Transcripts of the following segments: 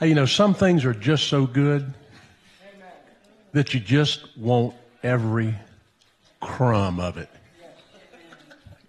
Hey, you know, some things are just so good that you just want every crumb of it.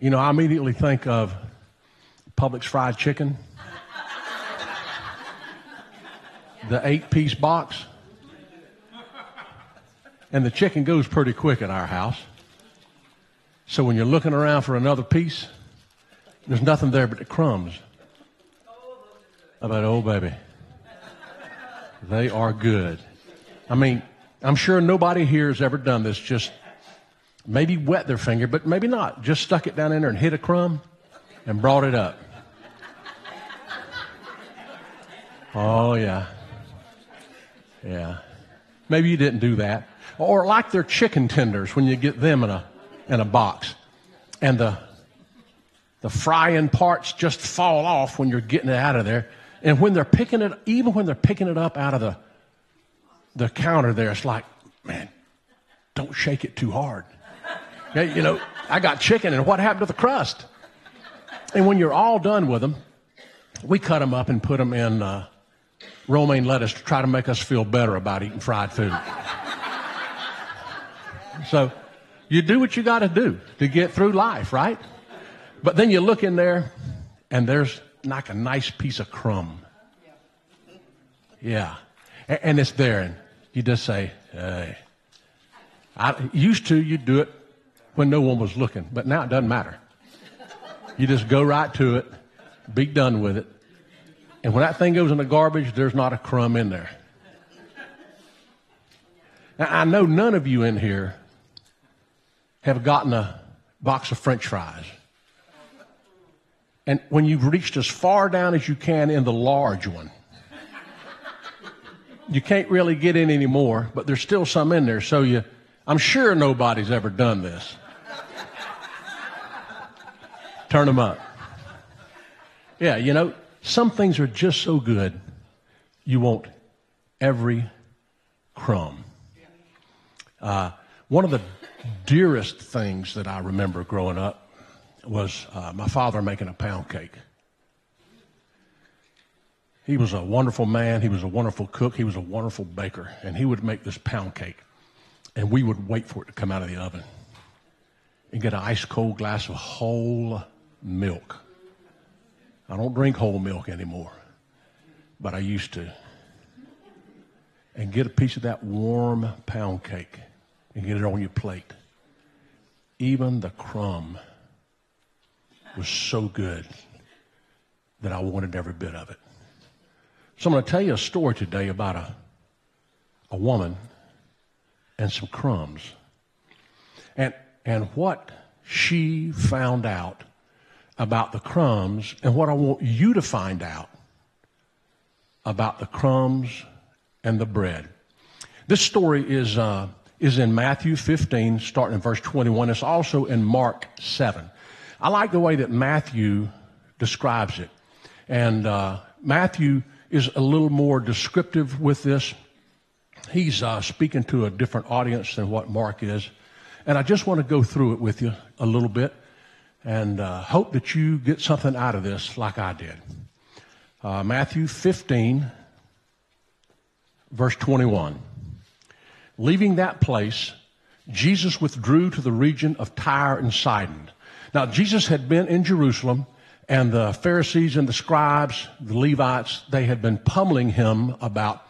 You know, I immediately think of Publix fried chicken, the eight piece box. And the chicken goes pretty quick at our house. So when you're looking around for another piece, there's nothing there but the crumbs. About oh baby? They are good. I mean, I'm sure nobody here has ever done this. Just maybe wet their finger, but maybe not. Just stuck it down in there and hit a crumb and brought it up. Oh, yeah. Yeah. Maybe you didn't do that. Or like their chicken tenders when you get them in a, in a box and the, the frying parts just fall off when you're getting it out of there. And when they're picking it, even when they're picking it up out of the, the counter there, it's like, man, don't shake it too hard. you know, I got chicken and what happened to the crust? And when you're all done with them, we cut them up and put them in uh, romaine lettuce to try to make us feel better about eating fried food. so you do what you got to do to get through life, right? But then you look in there and there's like a nice piece of crumb. Yeah. And it's there and you just say, hey. I used to, you'd do it when no one was looking, but now it doesn't matter. You just go right to it, be done with it. And when that thing goes in the garbage, there's not a crumb in there. Now, I know none of you in here have gotten a box of french fries. And when you've reached as far down as you can in the large one, you can't really get in anymore, but there's still some in there. So you, I'm sure nobody's ever done this. Turn them up. Yeah, you know, some things are just so good, you want every crumb. Uh, one of the dearest things that I remember growing up was uh, my father making a pound cake. He was a wonderful man. He was a wonderful cook. He was a wonderful baker. And he would make this pound cake. And we would wait for it to come out of the oven and get an ice cold glass of whole milk. I don't drink whole milk anymore, but I used to. And get a piece of that warm pound cake and get it on your plate. Even the crumb was so good that I wanted every bit of it. So I'm going to tell you a story today about a, a woman and some crumbs. And, and what she found out about the crumbs and what I want you to find out about the crumbs and the bread. This story is, uh, is in Matthew 15, starting in verse 21. It's also in Mark 7. I like the way that Matthew describes it. And uh, Matthew is a little more descriptive with this. He's uh, speaking to a different audience than what Mark is. And I just want to go through it with you a little bit and uh, hope that you get something out of this like I did. Uh, Matthew 15, verse 21. Leaving that place, Jesus withdrew to the region of Tyre and Sidon. Now, Jesus had been in Jerusalem, and the Pharisees and the scribes, the Levites, they had been pummeling him about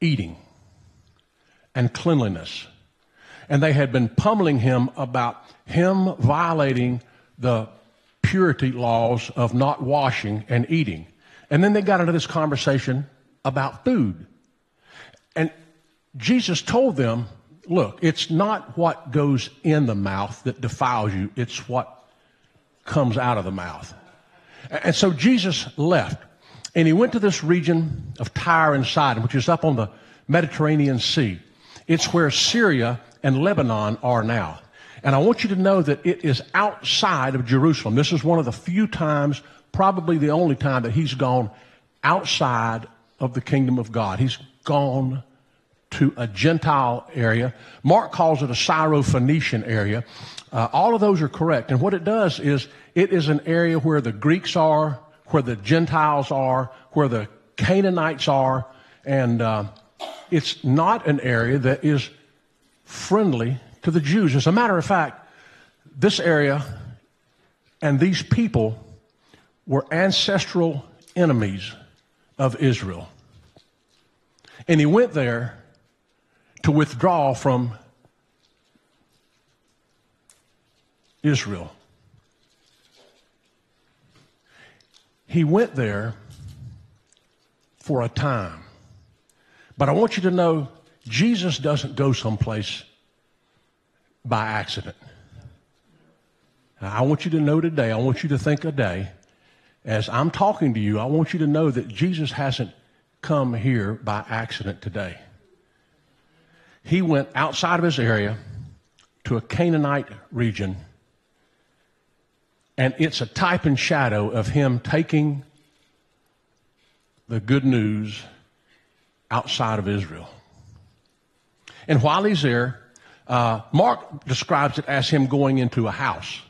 eating and cleanliness. And they had been pummeling him about him violating the purity laws of not washing and eating. And then they got into this conversation about food. And Jesus told them, look, it's not what goes in the mouth that defiles you, it's what comes out of the mouth. And so Jesus left and he went to this region of Tyre and Sidon, which is up on the Mediterranean Sea. It's where Syria and Lebanon are now. And I want you to know that it is outside of Jerusalem. This is one of the few times, probably the only time, that he's gone outside of the kingdom of God. He's gone to a Gentile area. Mark calls it a Syro-Phoenician area. Uh, all of those are correct. And what it does is it is an area where the Greeks are, where the Gentiles are, where the Canaanites are, and uh, it's not an area that is friendly to the Jews. As a matter of fact, this area and these people were ancestral enemies of Israel. And he went there to withdraw from Israel. He went there for a time. But I want you to know Jesus doesn't go someplace by accident. I want you to know today, I want you to think a day, as I'm talking to you, I want you to know that Jesus hasn't come here by accident today. He went outside of his area to a Canaanite region, and it's a type and shadow of him taking the good news outside of Israel. And while he's there, uh, Mark describes it as him going into a house.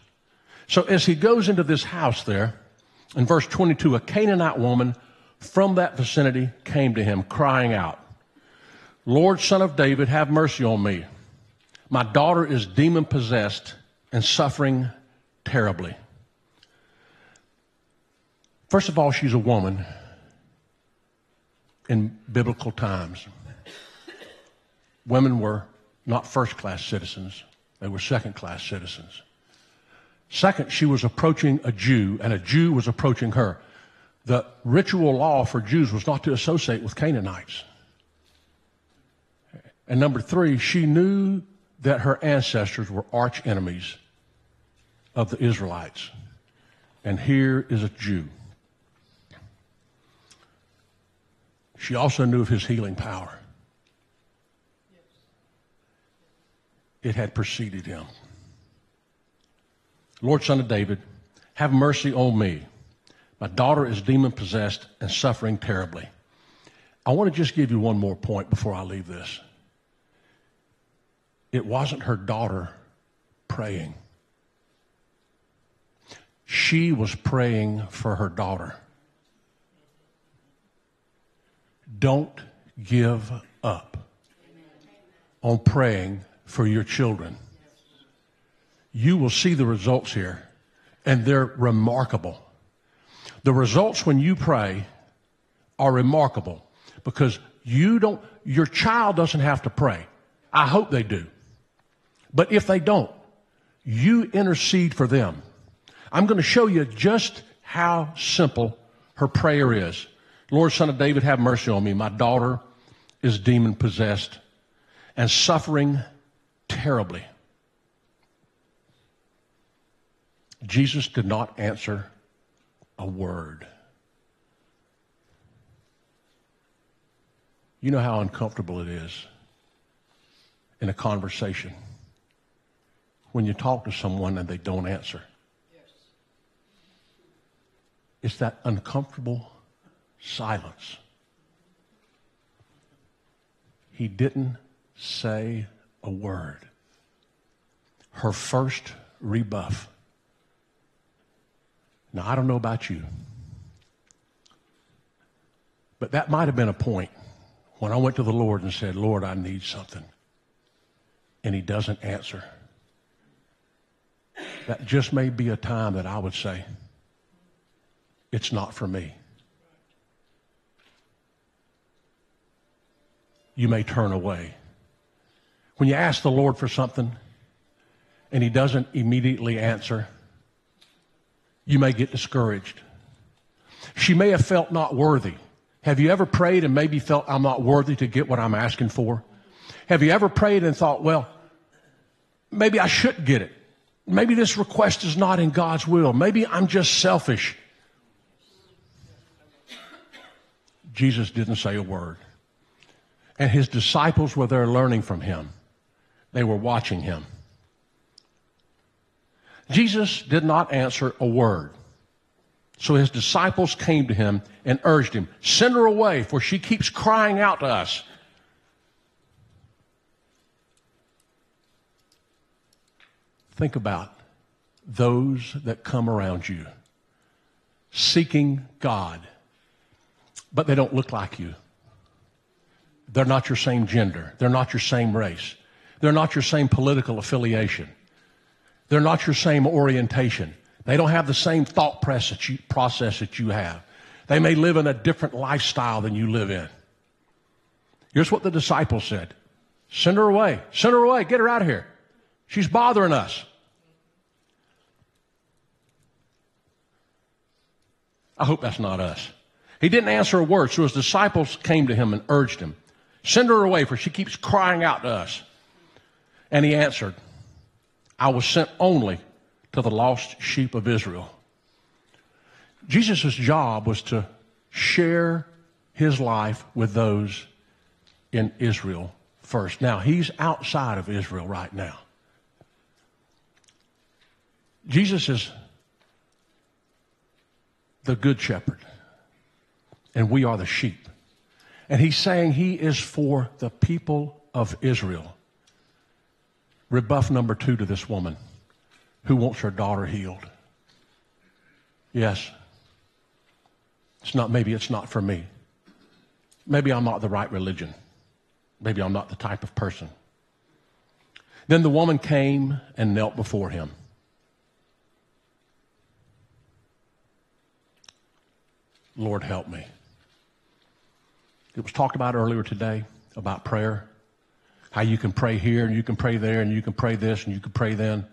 So as he goes into this house there, in verse 22, a Canaanite woman from that vicinity came to him, crying out, Lord, son of David, have mercy on me. My daughter is demon possessed and suffering terribly. First of all, she's a woman in biblical times. Women were not first class citizens, they were second class citizens. Second, she was approaching a Jew, and a Jew was approaching her. The ritual law for Jews was not to associate with Canaanites. And number three, she knew that her ancestors were arch enemies of the Israelites. And here is a Jew. She also knew of his healing power. It had preceded him. Lord, son of David, have mercy on me. My daughter is demon possessed and suffering terribly. I want to just give you one more point before I leave this. It wasn't her daughter praying, she was praying for her daughter. Don't give up on praying for your children you will see the results here, and they're remarkable. The results when you pray are remarkable because you don't, your child doesn't have to pray. I hope they do. But if they don't, you intercede for them. I'm going to show you just how simple her prayer is. Lord, son of David, have mercy on me. My daughter is demon possessed and suffering terribly. Jesus did not answer a word. You know how uncomfortable it is in a conversation when you talk to someone and they don't answer. Yes. It's that uncomfortable silence. He didn't say a word. Her first rebuff now, I don't know about you, but that might have been a point when I went to the Lord and said, Lord, I need something. And He doesn't answer. That just may be a time that I would say, it's not for me. You may turn away. When you ask the Lord for something and He doesn't immediately answer, you may get discouraged. She may have felt not worthy. Have you ever prayed and maybe felt I'm not worthy to get what I'm asking for? Have you ever prayed and thought, well, maybe I shouldn't get it. Maybe this request is not in God's will. Maybe I'm just selfish. Jesus didn't say a word. And his disciples were there learning from him. They were watching him. Jesus did not answer a word. So his disciples came to him and urged him, Send her away, for she keeps crying out to us. Think about those that come around you seeking God. but they don't look like you. They're not your same gender. They're not your same race. They're not your same political affiliation. They're not your same orientation. They don't have the same thought process that you have. They may live in a different lifestyle than you live in. Here's what the disciples said Send her away. Send her away. Get her out of here. She's bothering us. I hope that's not us. He didn't answer a word, so his disciples came to him and urged him, Send her away, for she keeps crying out to us. And he answered, I was sent only to the lost sheep of Israel. Jesus' job was to share his life with those in Israel first. Now, he's outside of Israel right now. Jesus is the good shepherd, and we are the sheep. And he's saying he is for the people of Israel. Rebuff number two to this woman who wants her daughter healed. Yes. It's not, maybe it's not for me. Maybe I'm not the right religion. Maybe I'm not the type of person. Then the woman came and knelt before him. Lord, help me. It was talked about earlier today about prayer, how you can pray here and you can pray there and you can pray this and you can pray then.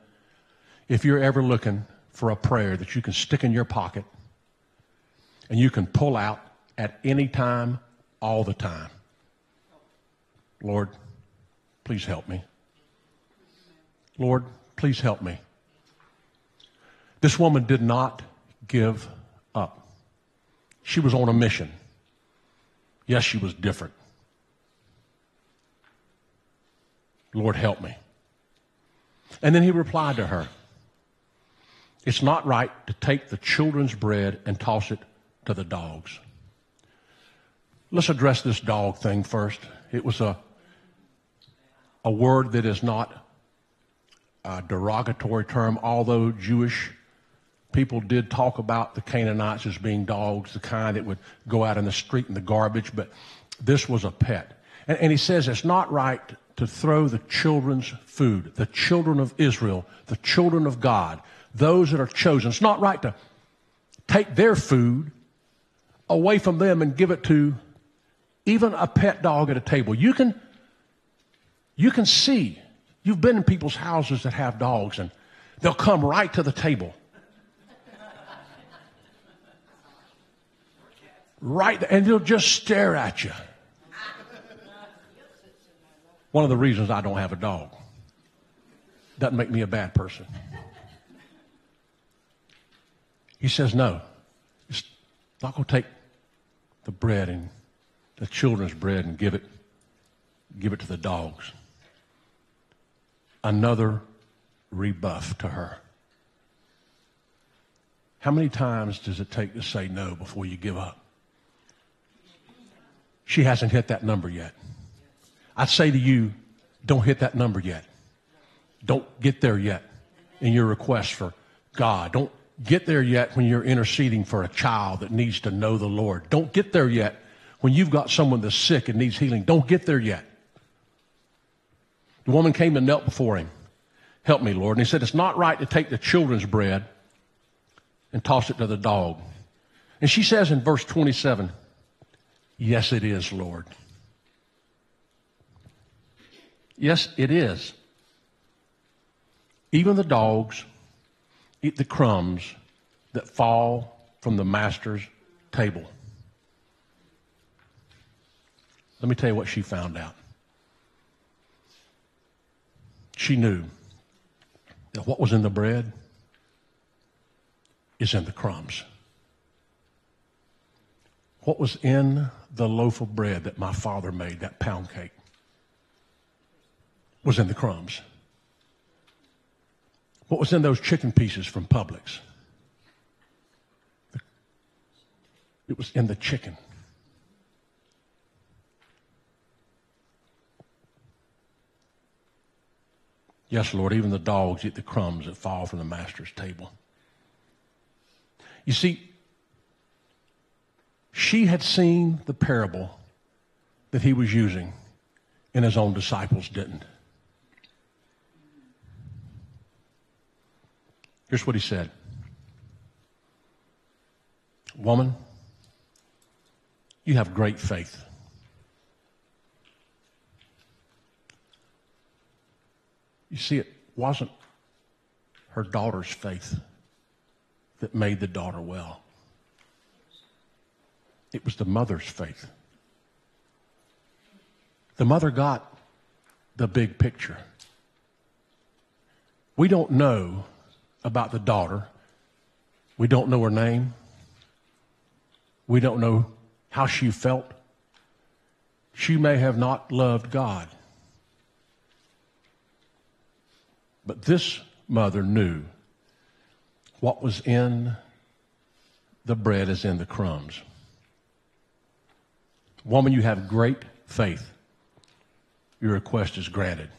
If you're ever looking for a prayer that you can stick in your pocket and you can pull out at any time, all the time, Lord, please help me. Lord, please help me. This woman did not give. She was on a mission. Yes, she was different. Lord, help me. And then he replied to her, It's not right to take the children's bread and toss it to the dogs. Let's address this dog thing first. It was a a word that is not a derogatory term, although Jewish people did talk about the Canaanites as being dogs, the kind that would go out in the street in the garbage, but this was a pet. And, and he says it's not right to throw the children's food, the children of Israel, the children of God, those that are chosen. It's not right to take their food away from them and give it to even a pet dog at a table. You can you can see, you've been in people's houses that have dogs, and they'll come right to the table. Right, and they'll just stare at you. One of the reasons I don't have a dog doesn't make me a bad person. He says, No, it's not going to take the bread and the children's bread and give it, give it to the dogs another rebuff to her. How many times does it take to say no before you give up? She hasn't hit that number yet. I'd say to you, don't hit that number yet. Don't get there yet in your request for God. Don't get there yet when you're interceding for a child that needs to know the Lord. Don't get there yet when you've got someone that's sick and needs healing. Don't get there yet. The woman came and knelt before him. Help me, Lord. And he said, It's not right to take the children's bread and toss it to the dog. And she says in verse 27, Yes, it is, Lord. Yes, it is. Even the dogs eat the crumbs that fall from the master's table. Let me tell you what she found out she knew that what was in the bread is in the crumbs. What was in the loaf of bread that my father made, that pound cake, was in the crumbs. What was in those chicken pieces from Publix? It was in the chicken. Yes, Lord, even the dogs eat the crumbs that fall from the master's table. You see, She had seen the parable that he was using, and his own disciples didn't. Here's what he said Woman, you have great faith. You see, it wasn't her daughter's faith that made the daughter well. It was the mother's faith. The mother got the big picture. We don't know about the daughter. We don't know her name. We don't know how she felt. She may have not loved God. But this mother knew what was in the bread is in the crumbs. Woman, you have great faith. Your request is granted.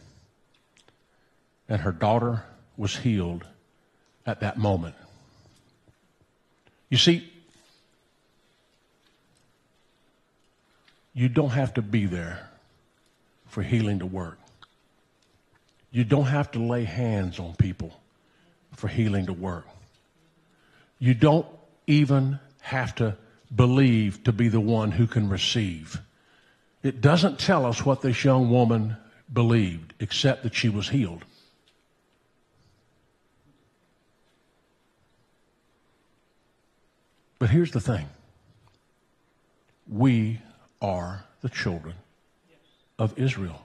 And her daughter was healed at that moment. You see, you don't have to be there for healing to work. You don't have to lay hands on people for healing to work. You don't even have to believe to be the one who can receive. It doesn't tell us what this young woman believed, except that she was healed. But here's the thing we are the children of Israel.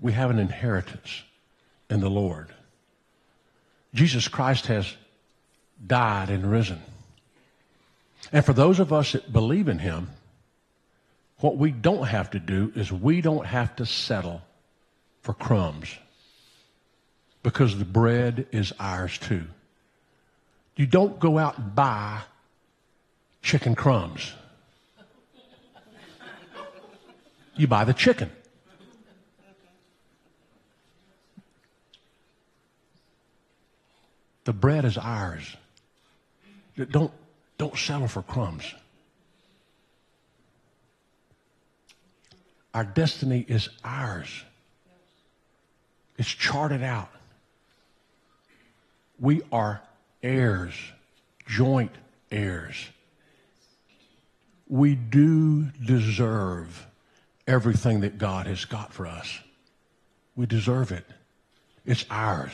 We have an inheritance in the Lord. Jesus Christ has died and risen. And for those of us that believe in him, what we don't have to do is we don't have to settle for crumbs because the bread is ours too. You don't go out and buy chicken crumbs. You buy the chicken. The bread is ours. Don't, don't settle for crumbs. Our destiny is ours. It's charted out. We are heirs, joint heirs. We do deserve everything that God has got for us. We deserve it. It's ours.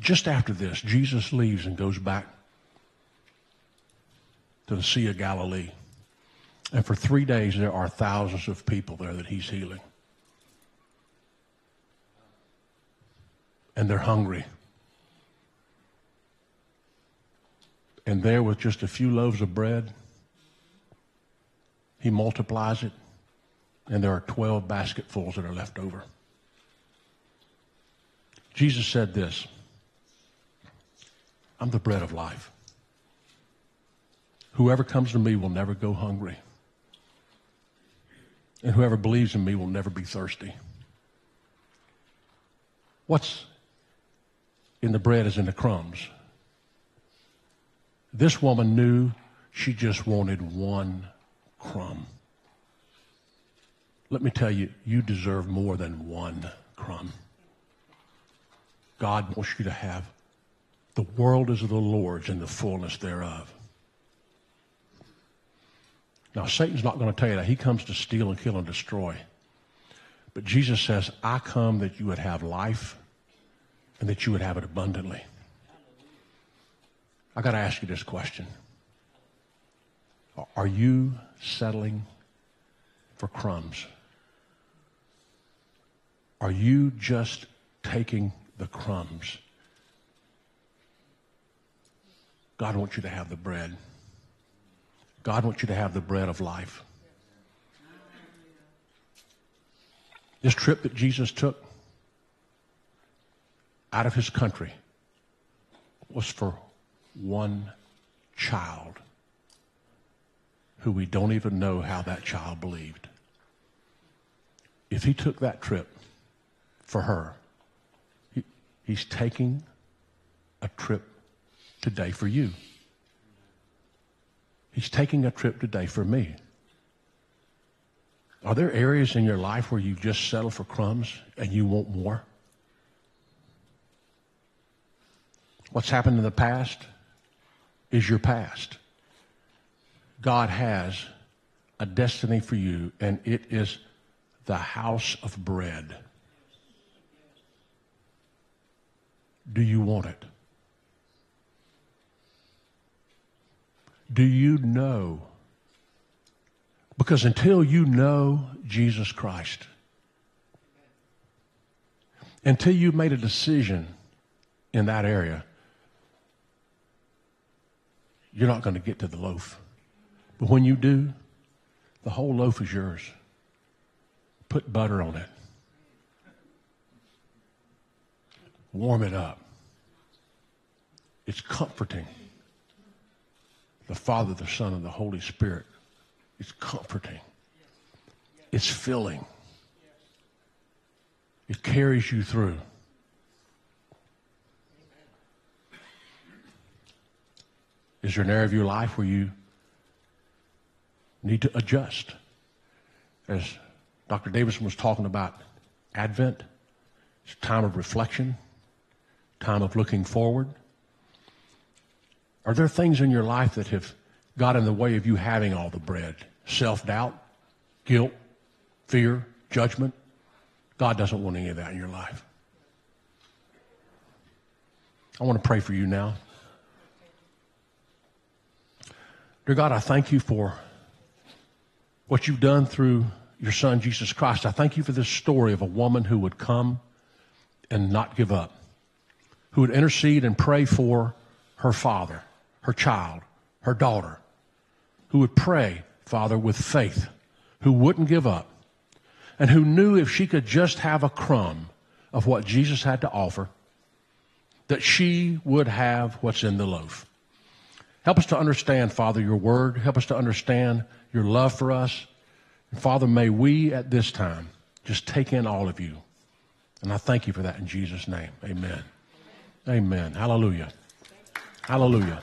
Just after this, Jesus leaves and goes back to the Sea of Galilee. And for three days, there are thousands of people there that he's healing. And they're hungry. And there, with just a few loaves of bread, he multiplies it, and there are 12 basketfuls that are left over. Jesus said this I'm the bread of life. Whoever comes to me will never go hungry. And whoever believes in me will never be thirsty. What's in the bread is in the crumbs. This woman knew she just wanted one crumb. Let me tell you, you deserve more than one crumb. God wants you to have the world is of the Lord's and the fullness thereof. Now, Satan's not going to tell you that. He comes to steal and kill and destroy. But Jesus says, I come that you would have life and that you would have it abundantly. I got to ask you this question Are you settling for crumbs? Are you just taking the crumbs? God wants you to have the bread. God wants you to have the bread of life. This trip that Jesus took out of his country was for one child who we don't even know how that child believed. If he took that trip for her, he, he's taking a trip today for you. He's taking a trip today for me. Are there areas in your life where you just settle for crumbs and you want more? What's happened in the past is your past. God has a destiny for you, and it is the house of bread. Do you want it? Do you know? Because until you know Jesus Christ, until you've made a decision in that area, you're not going to get to the loaf. But when you do, the whole loaf is yours. Put butter on it. Warm it up. It's comforting. The Father, the Son, and the Holy Spirit. It's comforting. It's filling. It carries you through. Is there an area of your life where you need to adjust? As Dr. Davidson was talking about Advent, it's a time of reflection, time of looking forward. Are there things in your life that have got in the way of you having all the bread? Self doubt, guilt, fear, judgment? God doesn't want any of that in your life. I want to pray for you now. Dear God, I thank you for what you've done through your son, Jesus Christ. I thank you for this story of a woman who would come and not give up, who would intercede and pray for her father, her child, her daughter, who would pray, Father, with faith, who wouldn't give up, and who knew if she could just have a crumb of what Jesus had to offer, that she would have what's in the loaf. Help us to understand, Father, your word. Help us to understand your love for us. And Father, may we at this time just take in all of you. And I thank you for that in Jesus' name. Amen. Amen. Hallelujah. Hallelujah.